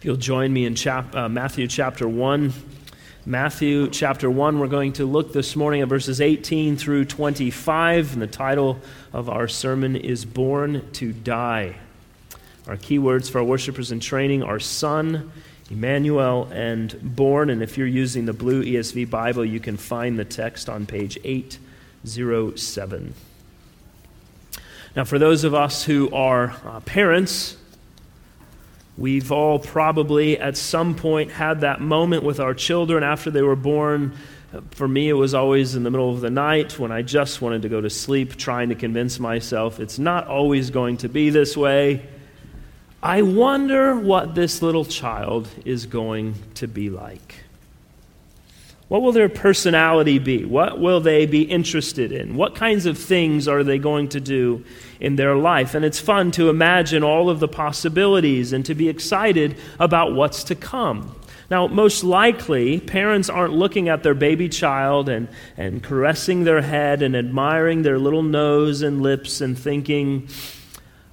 If you'll join me in chap- uh, Matthew chapter 1. Matthew chapter 1, we're going to look this morning at verses 18 through 25, and the title of our sermon is Born to Die. Our key words for our worshipers in training are Son, Emmanuel, and Born. And if you're using the blue ESV Bible, you can find the text on page 807. Now, for those of us who are uh, parents, We've all probably at some point had that moment with our children after they were born. For me, it was always in the middle of the night when I just wanted to go to sleep, trying to convince myself it's not always going to be this way. I wonder what this little child is going to be like. What will their personality be? What will they be interested in? What kinds of things are they going to do in their life? And it's fun to imagine all of the possibilities and to be excited about what's to come. Now, most likely, parents aren't looking at their baby child and, and caressing their head and admiring their little nose and lips and thinking,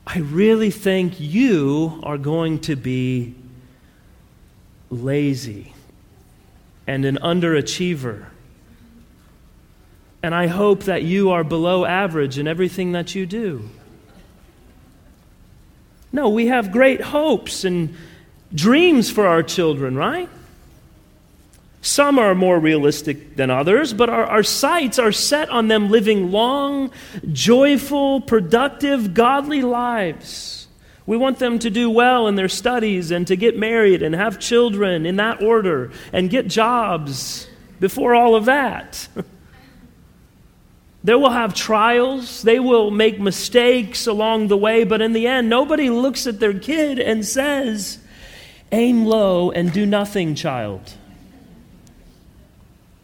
I really think you are going to be lazy and an underachiever. And I hope that you are below average in everything that you do. No, we have great hopes and dreams for our children, right? Some are more realistic than others, but our, our sights are set on them living long, joyful, productive, godly lives. We want them to do well in their studies and to get married and have children in that order and get jobs before all of that. they will have trials, they will make mistakes along the way, but in the end, nobody looks at their kid and says, Aim low and do nothing, child.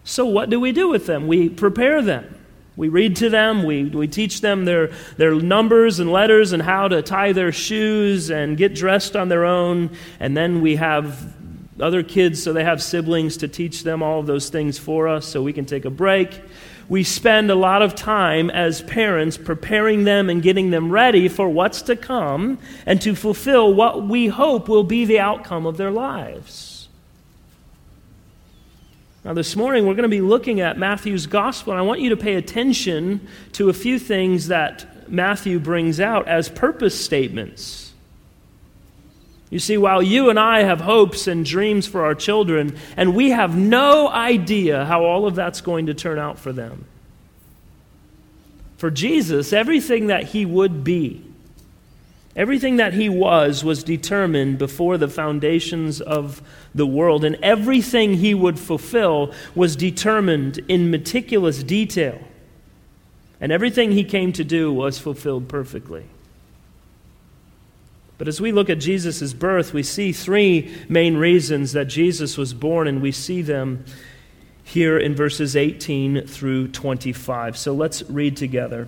So, what do we do with them? We prepare them. We read to them, we, we teach them their, their numbers and letters and how to tie their shoes and get dressed on their own. And then we have other kids, so they have siblings to teach them all of those things for us so we can take a break. We spend a lot of time as parents preparing them and getting them ready for what's to come and to fulfill what we hope will be the outcome of their lives. Now, this morning we're going to be looking at Matthew's gospel, and I want you to pay attention to a few things that Matthew brings out as purpose statements. You see, while you and I have hopes and dreams for our children, and we have no idea how all of that's going to turn out for them, for Jesus, everything that he would be, Everything that he was was determined before the foundations of the world, and everything he would fulfill was determined in meticulous detail. And everything he came to do was fulfilled perfectly. But as we look at Jesus' birth, we see three main reasons that Jesus was born, and we see them here in verses 18 through 25. So let's read together.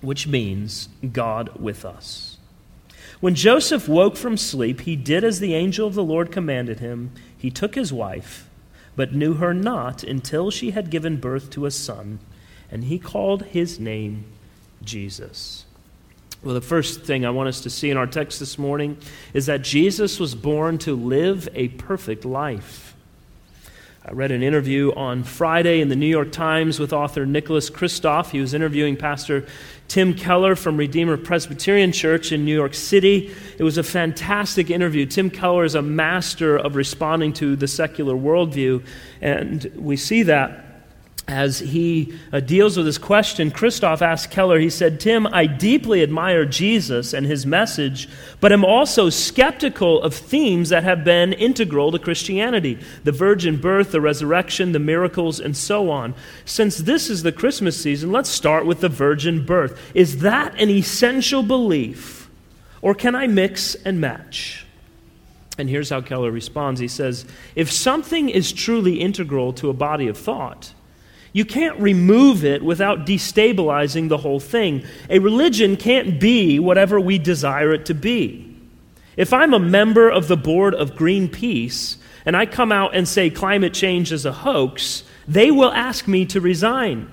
which means God with us. When Joseph woke from sleep, he did as the angel of the Lord commanded him. He took his wife, but knew her not until she had given birth to a son, and he called his name Jesus. Well, the first thing I want us to see in our text this morning is that Jesus was born to live a perfect life. I read an interview on Friday in the New York Times with author Nicholas Kristof. He was interviewing Pastor Tim Keller from Redeemer Presbyterian Church in New York City. It was a fantastic interview. Tim Keller is a master of responding to the secular worldview, and we see that as he uh, deals with this question, Kristof asked Keller, he said, Tim, I deeply admire Jesus and his message, but am also skeptical of themes that have been integral to Christianity the virgin birth, the resurrection, the miracles, and so on. Since this is the Christmas season, let's start with the virgin birth. Is that an essential belief, or can I mix and match? And here's how Keller responds He says, If something is truly integral to a body of thought, you can't remove it without destabilizing the whole thing. A religion can't be whatever we desire it to be. If I'm a member of the board of Greenpeace and I come out and say climate change is a hoax, they will ask me to resign.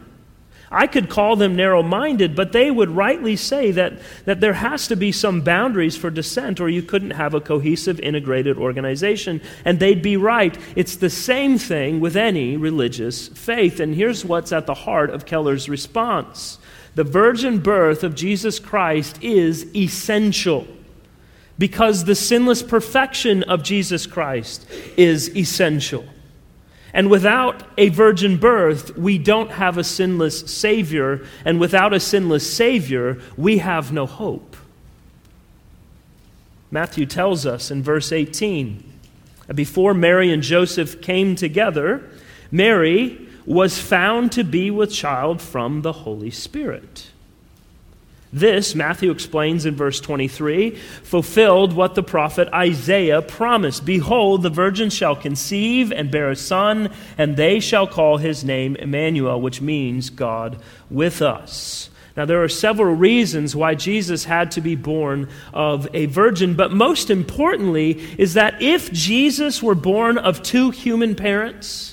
I could call them narrow minded, but they would rightly say that, that there has to be some boundaries for dissent, or you couldn't have a cohesive, integrated organization. And they'd be right. It's the same thing with any religious faith. And here's what's at the heart of Keller's response the virgin birth of Jesus Christ is essential because the sinless perfection of Jesus Christ is essential. And without a virgin birth, we don't have a sinless Savior. And without a sinless Savior, we have no hope. Matthew tells us in verse 18 before Mary and Joseph came together, Mary was found to be with child from the Holy Spirit. This, Matthew explains in verse 23, fulfilled what the prophet Isaiah promised Behold, the virgin shall conceive and bear a son, and they shall call his name Emmanuel, which means God with us. Now, there are several reasons why Jesus had to be born of a virgin, but most importantly is that if Jesus were born of two human parents,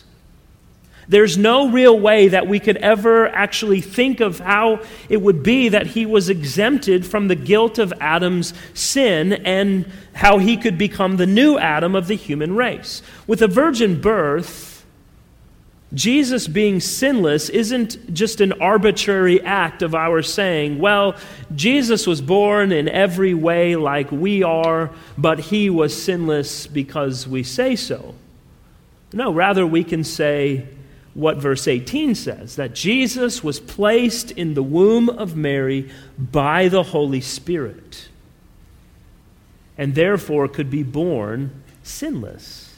there's no real way that we could ever actually think of how it would be that he was exempted from the guilt of Adam's sin and how he could become the new Adam of the human race. With a virgin birth, Jesus being sinless isn't just an arbitrary act of our saying, well, Jesus was born in every way like we are, but he was sinless because we say so. No, rather, we can say, what verse 18 says that Jesus was placed in the womb of Mary by the Holy Spirit and therefore could be born sinless.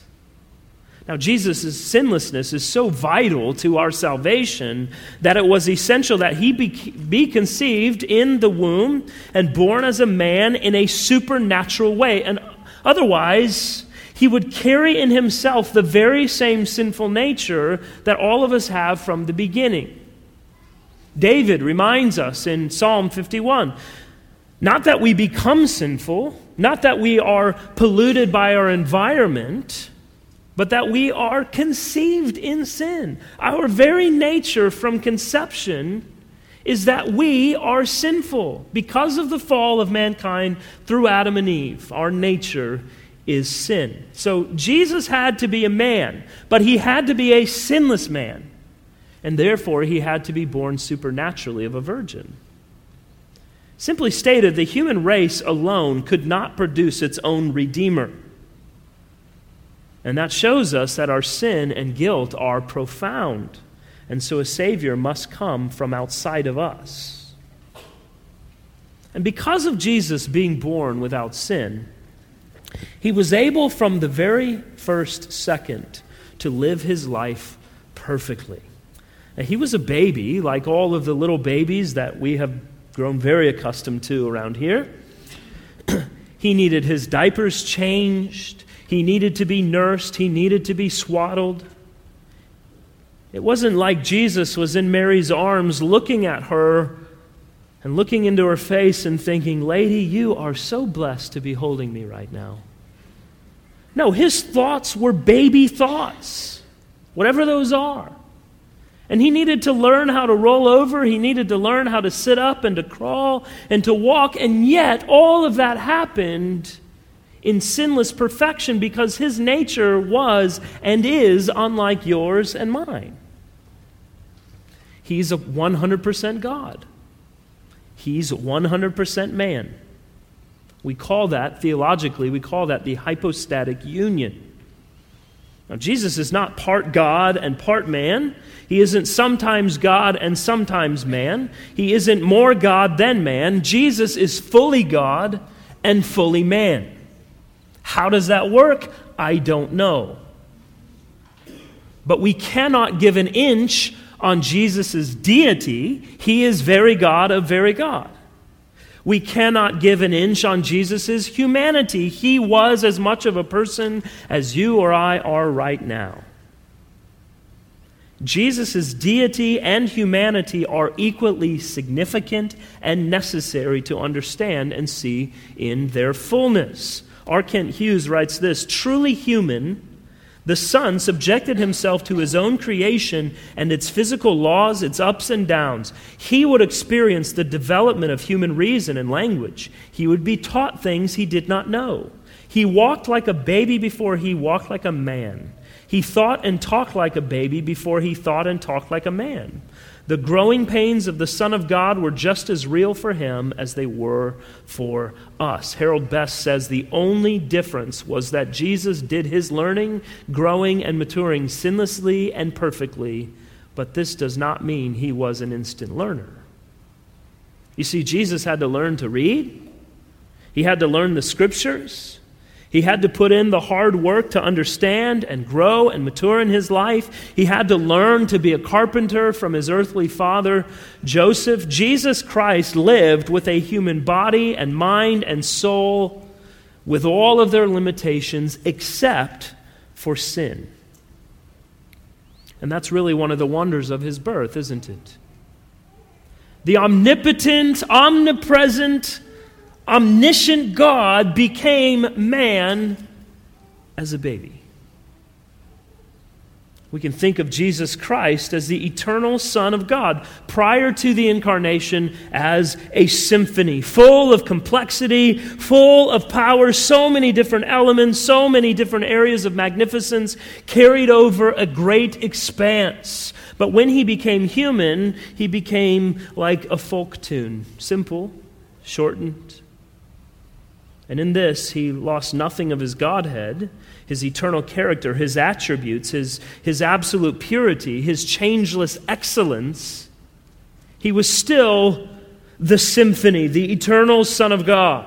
Now, Jesus' sinlessness is so vital to our salvation that it was essential that he be, be conceived in the womb and born as a man in a supernatural way. And otherwise, he would carry in himself the very same sinful nature that all of us have from the beginning. David reminds us in Psalm 51 not that we become sinful, not that we are polluted by our environment, but that we are conceived in sin. Our very nature from conception is that we are sinful because of the fall of mankind through Adam and Eve. Our nature is sin. So Jesus had to be a man, but he had to be a sinless man. And therefore, he had to be born supernaturally of a virgin. Simply stated, the human race alone could not produce its own Redeemer. And that shows us that our sin and guilt are profound. And so a Savior must come from outside of us. And because of Jesus being born without sin, he was able from the very first second to live his life perfectly. Now, he was a baby, like all of the little babies that we have grown very accustomed to around here. he needed his diapers changed, he needed to be nursed, he needed to be swaddled. It wasn't like Jesus was in Mary's arms looking at her and looking into her face and thinking, Lady, you are so blessed to be holding me right now. No, his thoughts were baby thoughts, whatever those are. And he needed to learn how to roll over, he needed to learn how to sit up and to crawl and to walk, and yet all of that happened in sinless perfection because his nature was and is unlike yours and mine. He's a 100% God. He's 100% man. We call that, theologically, we call that the hypostatic union. Now, Jesus is not part God and part man. He isn't sometimes God and sometimes man. He isn't more God than man. Jesus is fully God and fully man. How does that work? I don't know. But we cannot give an inch on Jesus' deity. He is very God of very God. We cannot give an inch on Jesus' humanity. He was as much of a person as you or I are right now. Jesus' deity and humanity are equally significant and necessary to understand and see in their fullness. R. Kent Hughes writes this Truly human, the Son subjected himself to his own creation and its physical laws, its ups and downs. He would experience the development of human reason and language. He would be taught things he did not know. He walked like a baby before he walked like a man. He thought and talked like a baby before he thought and talked like a man. The growing pains of the Son of God were just as real for him as they were for us. Harold Best says the only difference was that Jesus did his learning, growing, and maturing sinlessly and perfectly, but this does not mean he was an instant learner. You see, Jesus had to learn to read, he had to learn the scriptures. He had to put in the hard work to understand and grow and mature in his life. He had to learn to be a carpenter from his earthly father, Joseph. Jesus Christ lived with a human body and mind and soul with all of their limitations except for sin. And that's really one of the wonders of his birth, isn't it? The omnipotent, omnipresent, omniscient God became man as a baby. We can think of Jesus Christ as the eternal Son of God prior to the incarnation as a symphony, full of complexity, full of power, so many different elements, so many different areas of magnificence carried over a great expanse. But when he became human, he became like a folk tune simple, shortened, and in this, he lost nothing of his Godhead, his eternal character, his attributes, his, his absolute purity, his changeless excellence. He was still the symphony, the eternal Son of God.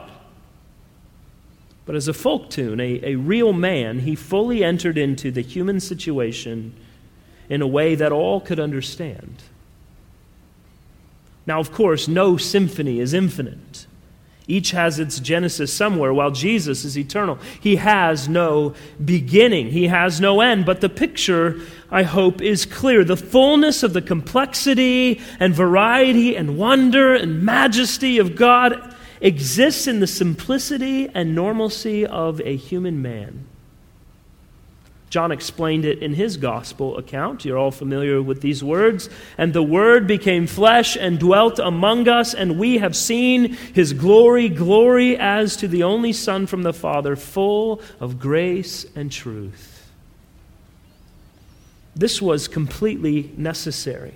But as a folk tune, a, a real man, he fully entered into the human situation in a way that all could understand. Now, of course, no symphony is infinite. Each has its genesis somewhere, while Jesus is eternal. He has no beginning, he has no end. But the picture, I hope, is clear. The fullness of the complexity and variety and wonder and majesty of God exists in the simplicity and normalcy of a human man. John explained it in his gospel account. You're all familiar with these words. And the Word became flesh and dwelt among us, and we have seen his glory, glory as to the only Son from the Father, full of grace and truth. This was completely necessary.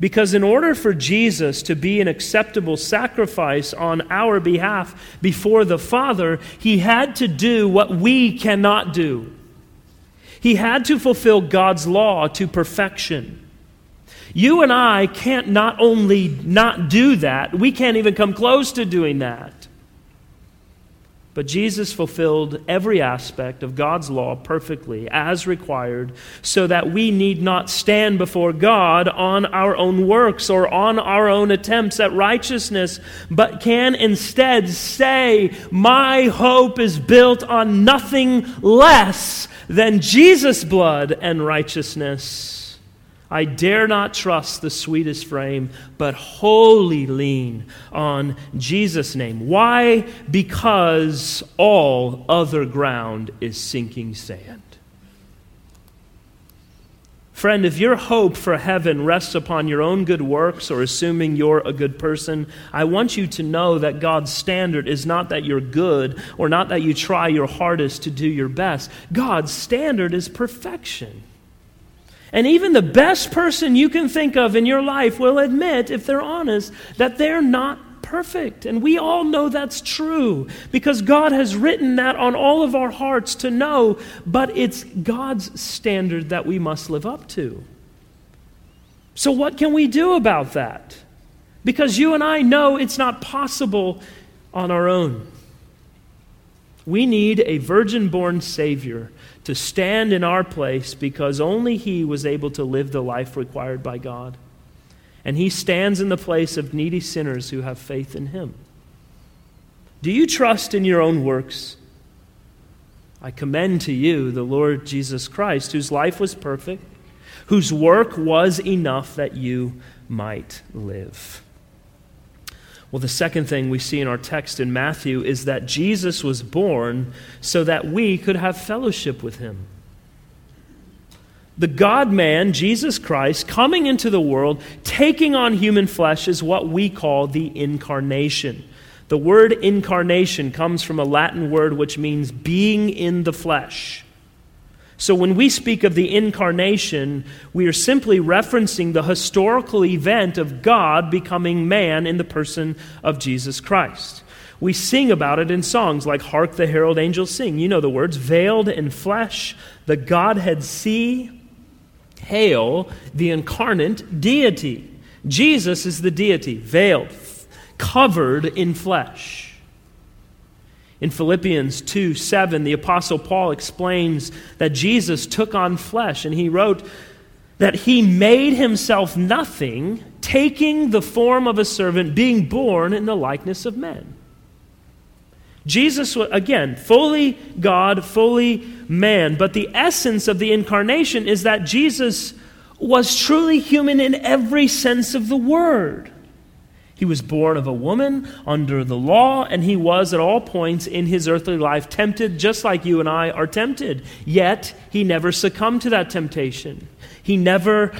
Because in order for Jesus to be an acceptable sacrifice on our behalf before the Father, he had to do what we cannot do. He had to fulfill God's law to perfection. You and I can't not only not do that, we can't even come close to doing that. But Jesus fulfilled every aspect of God's law perfectly as required, so that we need not stand before God on our own works or on our own attempts at righteousness, but can instead say, My hope is built on nothing less than Jesus' blood and righteousness. I dare not trust the sweetest frame, but wholly lean on Jesus' name. Why? Because all other ground is sinking sand. Friend, if your hope for heaven rests upon your own good works or assuming you're a good person, I want you to know that God's standard is not that you're good or not that you try your hardest to do your best. God's standard is perfection. And even the best person you can think of in your life will admit, if they're honest, that they're not perfect. And we all know that's true because God has written that on all of our hearts to know, but it's God's standard that we must live up to. So, what can we do about that? Because you and I know it's not possible on our own. We need a virgin born Savior to stand in our place because only He was able to live the life required by God and he stands in the place of needy sinners who have faith in him. Do you trust in your own works? I commend to you the Lord Jesus Christ, whose life was perfect, whose work was enough that you might live. Well, the second thing we see in our text in Matthew is that Jesus was born so that we could have fellowship with him the God man, Jesus Christ, coming into the world, taking on human flesh, is what we call the incarnation. The word incarnation comes from a Latin word which means being in the flesh. So when we speak of the incarnation, we are simply referencing the historical event of God becoming man in the person of Jesus Christ. We sing about it in songs like Hark the Herald Angels Sing. You know the words veiled in flesh, the Godhead see hail the incarnate deity. Jesus is the deity, veiled, covered in flesh. In Philippians 2 7, the Apostle Paul explains that Jesus took on flesh, and he wrote that he made himself nothing, taking the form of a servant, being born in the likeness of men. Jesus, was again, fully God, fully man. But the essence of the incarnation is that Jesus was truly human in every sense of the word. He was born of a woman under the law, and he was at all points in his earthly life tempted just like you and I are tempted. Yet, he never succumbed to that temptation. He never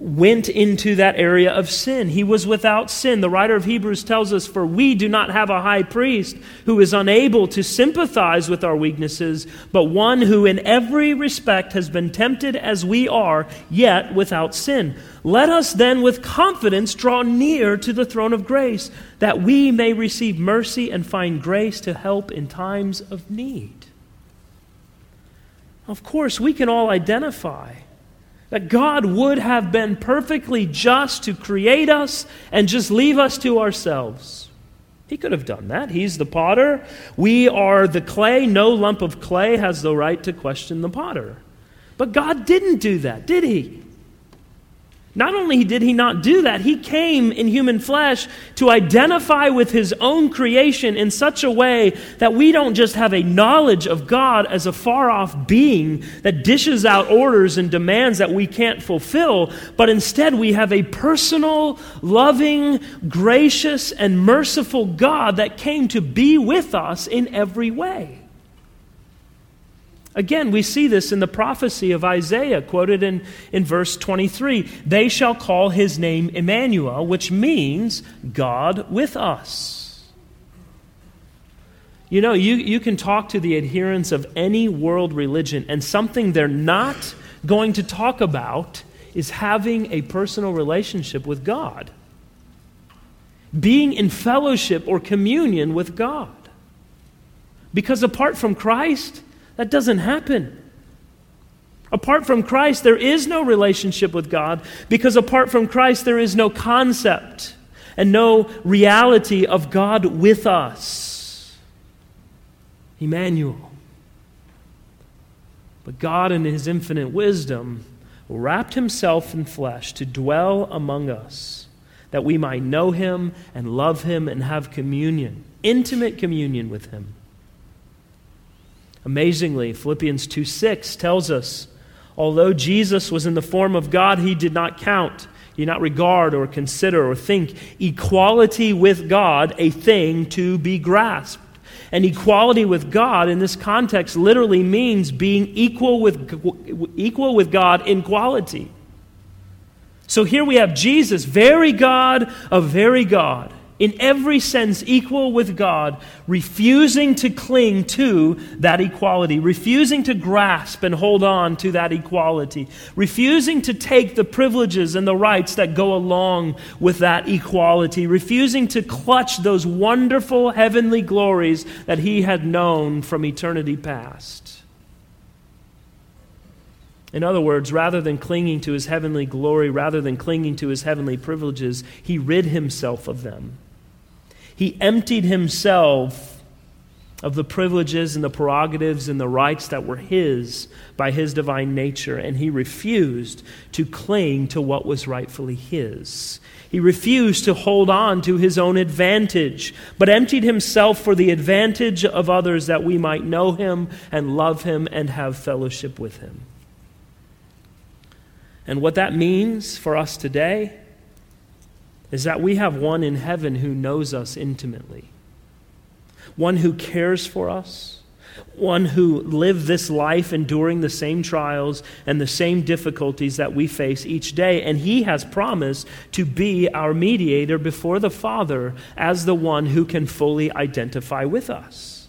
went into that area of sin. He was without sin. The writer of Hebrews tells us, For we do not have a high priest who is unable to sympathize with our weaknesses, but one who in every respect has been tempted as we are, yet without sin. Let us then with confidence draw near to the throne of grace, that we may receive mercy and find grace to help in times of need. Of course, we can all identify that God would have been perfectly just to create us and just leave us to ourselves. He could have done that. He's the potter. We are the clay. No lump of clay has the right to question the potter. But God didn't do that, did he? Not only did he not do that, he came in human flesh to identify with his own creation in such a way that we don't just have a knowledge of God as a far off being that dishes out orders and demands that we can't fulfill, but instead we have a personal, loving, gracious, and merciful God that came to be with us in every way. Again, we see this in the prophecy of Isaiah, quoted in, in verse 23. They shall call his name Emmanuel, which means God with us. You know, you, you can talk to the adherents of any world religion, and something they're not going to talk about is having a personal relationship with God, being in fellowship or communion with God. Because apart from Christ, that doesn't happen. Apart from Christ, there is no relationship with God because apart from Christ, there is no concept and no reality of God with us. Emmanuel. But God, in His infinite wisdom, wrapped Himself in flesh to dwell among us, that we might know Him and love Him and have communion, intimate communion with Him. Amazingly, Philippians 2 6 tells us, although Jesus was in the form of God, he did not count, he did not regard or consider or think equality with God a thing to be grasped. And equality with God in this context literally means being equal with, equal with God in quality. So here we have Jesus, very God of very God in every sense equal with God, refusing to cling to that equality, refusing to grasp and hold on to that equality, refusing to take the privileges and the rights that go along with that equality, refusing to clutch those wonderful heavenly glories that he had known from eternity past. In other words, rather than clinging to his heavenly glory, rather than clinging to his heavenly privileges, he rid himself of them. He emptied himself of the privileges and the prerogatives and the rights that were his by his divine nature, and he refused to cling to what was rightfully his. He refused to hold on to his own advantage, but emptied himself for the advantage of others that we might know him and love him and have fellowship with him. And what that means for us today is that we have one in heaven who knows us intimately, one who cares for us, one who lived this life enduring the same trials and the same difficulties that we face each day. And he has promised to be our mediator before the Father as the one who can fully identify with us.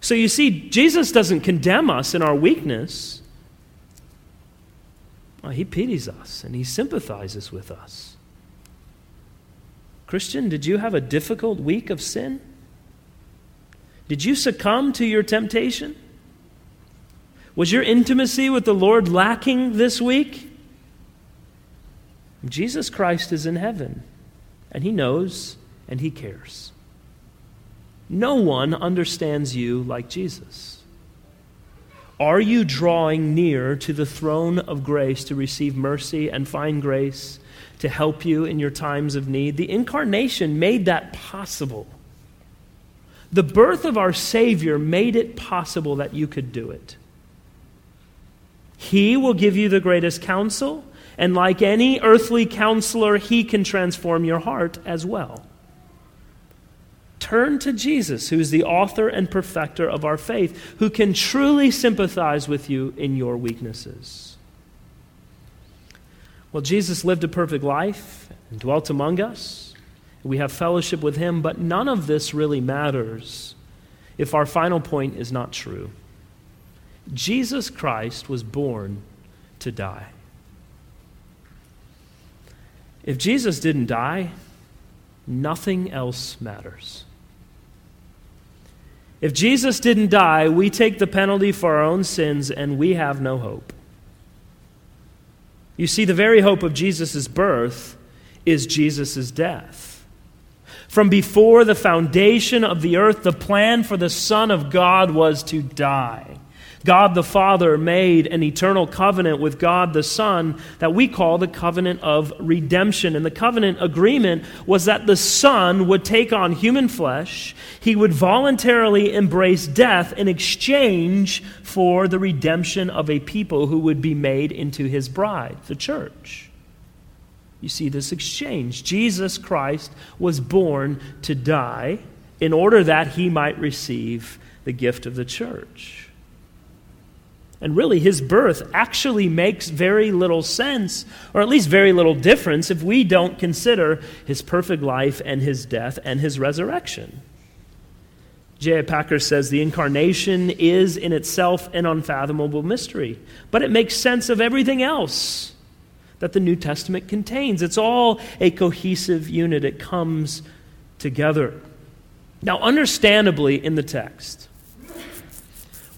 So you see, Jesus doesn't condemn us in our weakness. Well, he pities us and he sympathizes with us. Christian, did you have a difficult week of sin? Did you succumb to your temptation? Was your intimacy with the Lord lacking this week? Jesus Christ is in heaven, and He knows and He cares. No one understands you like Jesus. Are you drawing near to the throne of grace to receive mercy and find grace to help you in your times of need. The incarnation made that possible. The birth of our Savior made it possible that you could do it. He will give you the greatest counsel, and like any earthly counselor, He can transform your heart as well. Turn to Jesus, who is the author and perfecter of our faith, who can truly sympathize with you in your weaknesses. Well, Jesus lived a perfect life and dwelt among us. We have fellowship with him, but none of this really matters if our final point is not true. Jesus Christ was born to die. If Jesus didn't die, nothing else matters. If Jesus didn't die, we take the penalty for our own sins and we have no hope. You see, the very hope of Jesus' birth is Jesus' death. From before the foundation of the earth, the plan for the Son of God was to die. God the Father made an eternal covenant with God the Son that we call the covenant of redemption. And the covenant agreement was that the Son would take on human flesh, he would voluntarily embrace death in exchange for the redemption of a people who would be made into his bride, the church. You see this exchange. Jesus Christ was born to die in order that he might receive the gift of the church. And really, his birth actually makes very little sense, or at least very little difference, if we don't consider his perfect life and his death and his resurrection. J.I. Packer says the incarnation is in itself an unfathomable mystery, but it makes sense of everything else that the New Testament contains. It's all a cohesive unit, it comes together. Now, understandably, in the text,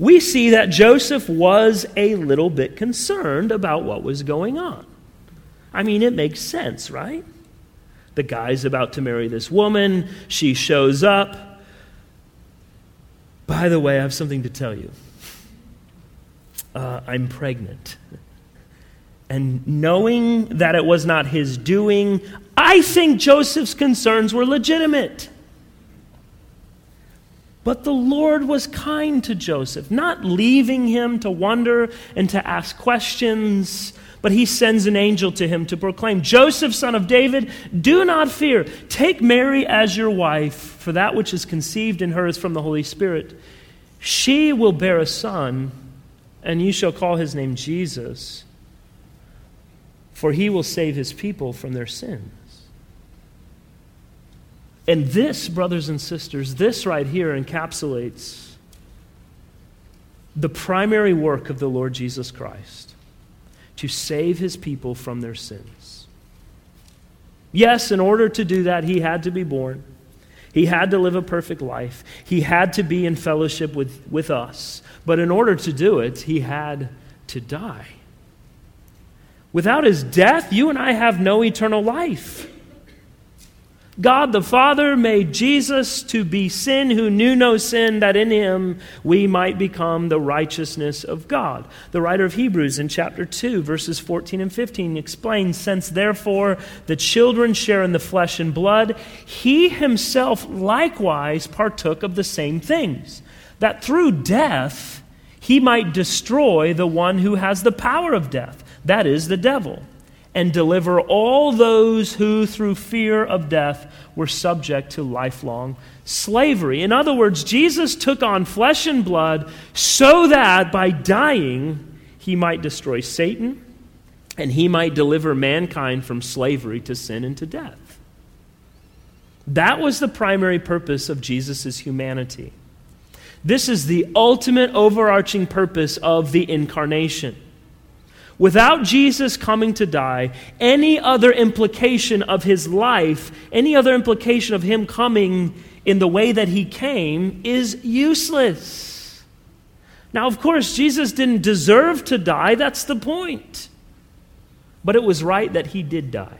we see that Joseph was a little bit concerned about what was going on. I mean, it makes sense, right? The guy's about to marry this woman, she shows up. By the way, I have something to tell you. Uh, I'm pregnant. And knowing that it was not his doing, I think Joseph's concerns were legitimate. But the Lord was kind to Joseph, not leaving him to wonder and to ask questions, but he sends an angel to him to proclaim Joseph, son of David, do not fear. Take Mary as your wife, for that which is conceived in her is from the Holy Spirit. She will bear a son, and you shall call his name Jesus, for he will save his people from their sins. And this, brothers and sisters, this right here encapsulates the primary work of the Lord Jesus Christ to save his people from their sins. Yes, in order to do that, he had to be born. He had to live a perfect life. He had to be in fellowship with, with us. But in order to do it, he had to die. Without his death, you and I have no eternal life. God the Father made Jesus to be sin who knew no sin, that in him we might become the righteousness of God. The writer of Hebrews in chapter 2, verses 14 and 15 explains Since therefore the children share in the flesh and blood, he himself likewise partook of the same things, that through death he might destroy the one who has the power of death, that is, the devil and deliver all those who, through fear of death, were subject to lifelong slavery. In other words, Jesus took on flesh and blood so that by dying, he might destroy Satan and he might deliver mankind from slavery to sin and to death. That was the primary purpose of Jesus' humanity. This is the ultimate overarching purpose of the incarnation. Without Jesus coming to die, any other implication of his life, any other implication of him coming in the way that he came, is useless. Now, of course, Jesus didn't deserve to die, that's the point. But it was right that he did die.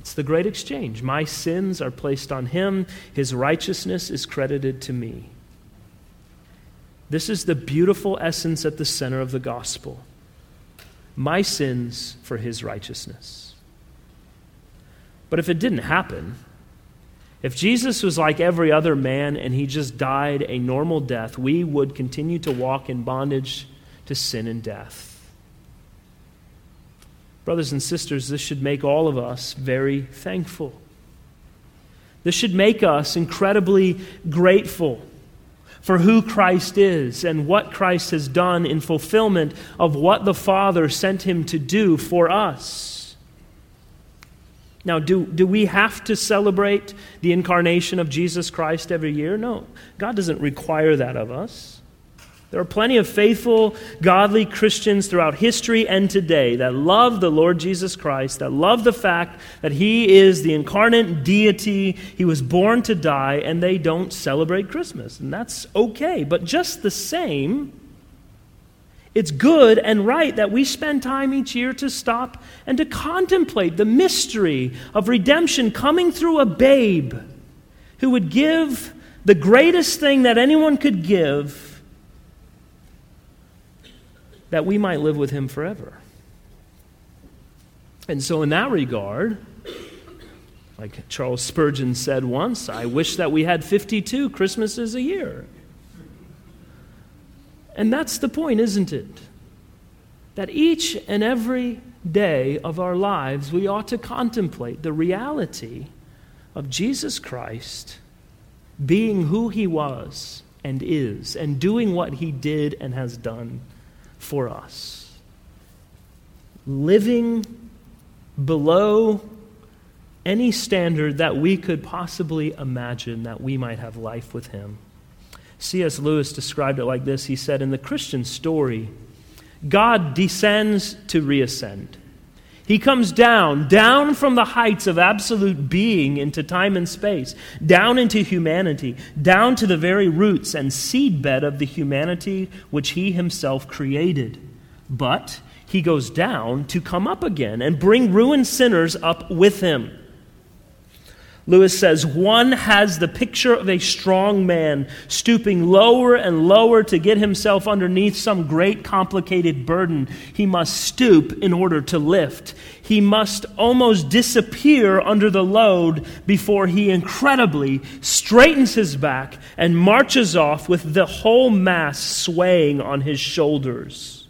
It's the great exchange. My sins are placed on him, his righteousness is credited to me. This is the beautiful essence at the center of the gospel my sins for his righteousness. But if it didn't happen, if Jesus was like every other man and he just died a normal death, we would continue to walk in bondage to sin and death. Brothers and sisters, this should make all of us very thankful. This should make us incredibly grateful for who Christ is and what Christ has done in fulfillment of what the Father sent him to do for us. Now, do, do we have to celebrate the incarnation of Jesus Christ every year? No. God doesn't require that of us. There are plenty of faithful, godly Christians throughout history and today that love the Lord Jesus Christ, that love the fact that He is the incarnate deity, He was born to die, and they don't celebrate Christmas. And that's okay. But just the same, it's good and right that we spend time each year to stop and to contemplate the mystery of redemption coming through a babe who would give the greatest thing that anyone could give that we might live with him forever. And so, in that regard, like Charles Spurgeon said once, I wish that we had 52 Christmases a year. And that's the point, isn't it? That each and every day of our lives, we ought to contemplate the reality of Jesus Christ being who he was and is, and doing what he did and has done for us. Living below any standard that we could possibly imagine that we might have life with Him. C.S. Lewis described it like this He said, In the Christian story, God descends to reascend. He comes down, down from the heights of absolute being into time and space, down into humanity, down to the very roots and seedbed of the humanity which he himself created. But he goes down to come up again and bring ruined sinners up with him. Lewis says, one has the picture of a strong man stooping lower and lower to get himself underneath some great complicated burden he must stoop in order to lift. He must almost disappear under the load before he incredibly straightens his back and marches off with the whole mass swaying on his shoulders.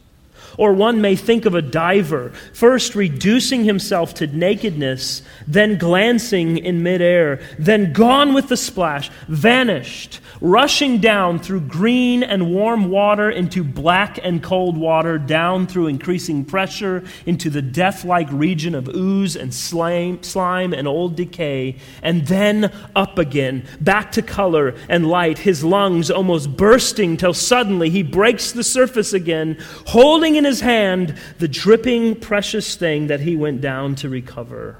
Or one may think of a diver, first reducing himself to nakedness, then glancing in midair, then gone with the splash, vanished, rushing down through green and warm water into black and cold water, down through increasing pressure into the death like region of ooze and slime, slime and old decay, and then up again, back to color and light, his lungs almost bursting till suddenly he breaks the surface again, holding in in his hand the dripping, precious thing that he went down to recover.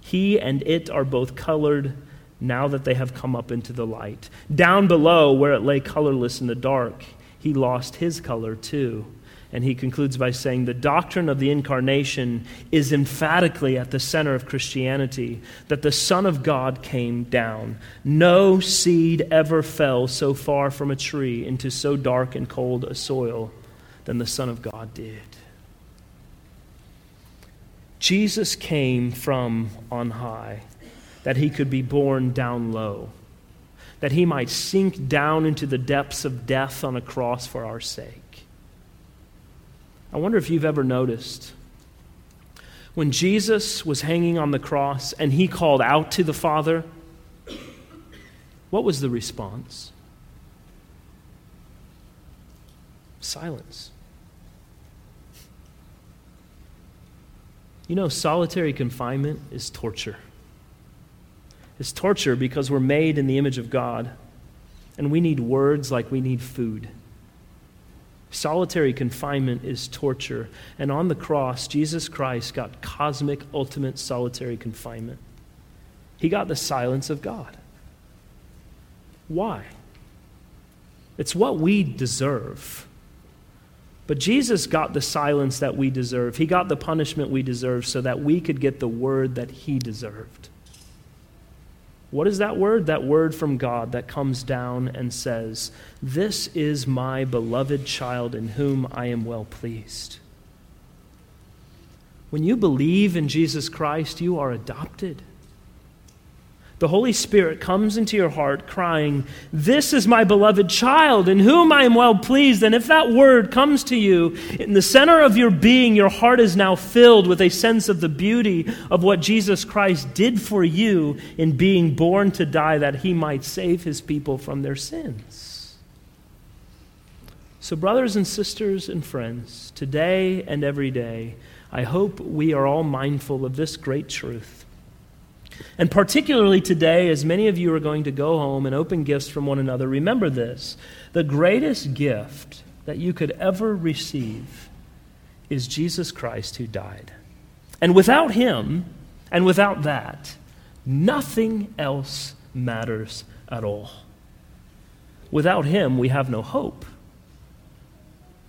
He and it are both colored now that they have come up into the light. Down below, where it lay colorless in the dark, he lost his color too. And he concludes by saying the doctrine of the incarnation is emphatically at the center of Christianity that the Son of God came down. No seed ever fell so far from a tree into so dark and cold a soil than the Son of God did. Jesus came from on high that he could be born down low, that he might sink down into the depths of death on a cross for our sake. I wonder if you've ever noticed when Jesus was hanging on the cross and he called out to the Father, what was the response? Silence. You know, solitary confinement is torture. It's torture because we're made in the image of God, and we need words like we need food. Solitary confinement is torture. And on the cross, Jesus Christ got cosmic, ultimate solitary confinement. He got the silence of God. Why? It's what we deserve. But Jesus got the silence that we deserve. He got the punishment we deserve so that we could get the word that he deserved. What is that word? That word from God that comes down and says, This is my beloved child in whom I am well pleased. When you believe in Jesus Christ, you are adopted the Holy Spirit comes into your heart crying, This is my beloved child in whom I am well pleased. And if that word comes to you in the center of your being, your heart is now filled with a sense of the beauty of what Jesus Christ did for you in being born to die that he might save his people from their sins. So, brothers and sisters and friends, today and every day, I hope we are all mindful of this great truth and particularly today, as many of you are going to go home and open gifts from one another, remember this the greatest gift that you could ever receive is Jesus Christ who died. And without him, and without that, nothing else matters at all. Without him, we have no hope.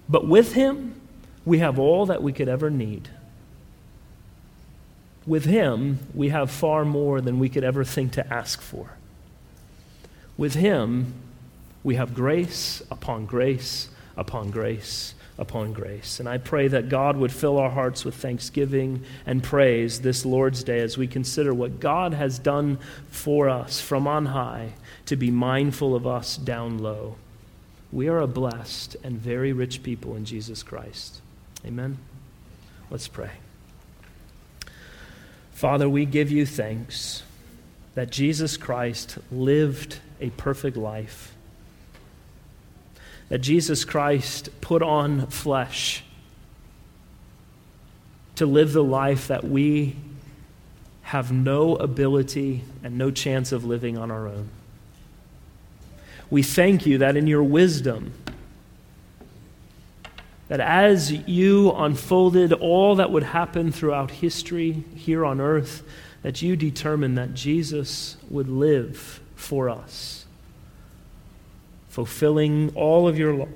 But with him, we have all that we could ever need. With Him, we have far more than we could ever think to ask for. With Him, we have grace upon grace upon grace upon grace. And I pray that God would fill our hearts with thanksgiving and praise this Lord's Day as we consider what God has done for us from on high to be mindful of us down low. We are a blessed and very rich people in Jesus Christ. Amen. Let's pray. Father, we give you thanks that Jesus Christ lived a perfect life, that Jesus Christ put on flesh to live the life that we have no ability and no chance of living on our own. We thank you that in your wisdom, that as you unfolded all that would happen throughout history here on earth, that you determined that Jesus would live for us, fulfilling all of your law.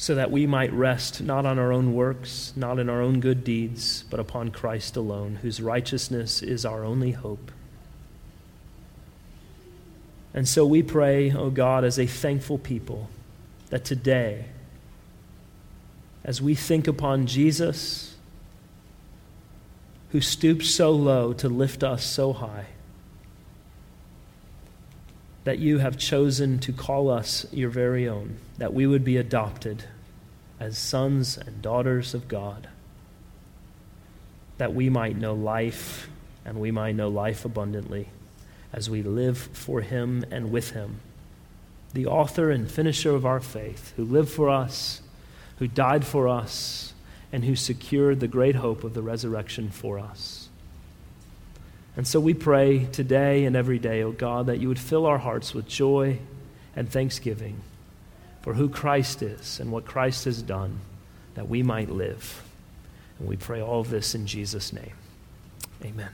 so that we might rest not on our own works, not in our own good deeds, but upon Christ alone, whose righteousness is our only hope. And so we pray, O oh God, as a thankful people, that today, as we think upon Jesus, who stooped so low to lift us so high, that you have chosen to call us your very own, that we would be adopted as sons and daughters of God, that we might know life and we might know life abundantly as we live for Him and with Him. The author and finisher of our faith, who lived for us, who died for us, and who secured the great hope of the resurrection for us. And so we pray today and every day, O oh God, that you would fill our hearts with joy and thanksgiving for who Christ is and what Christ has done, that we might live. And we pray all of this in Jesus' name. Amen.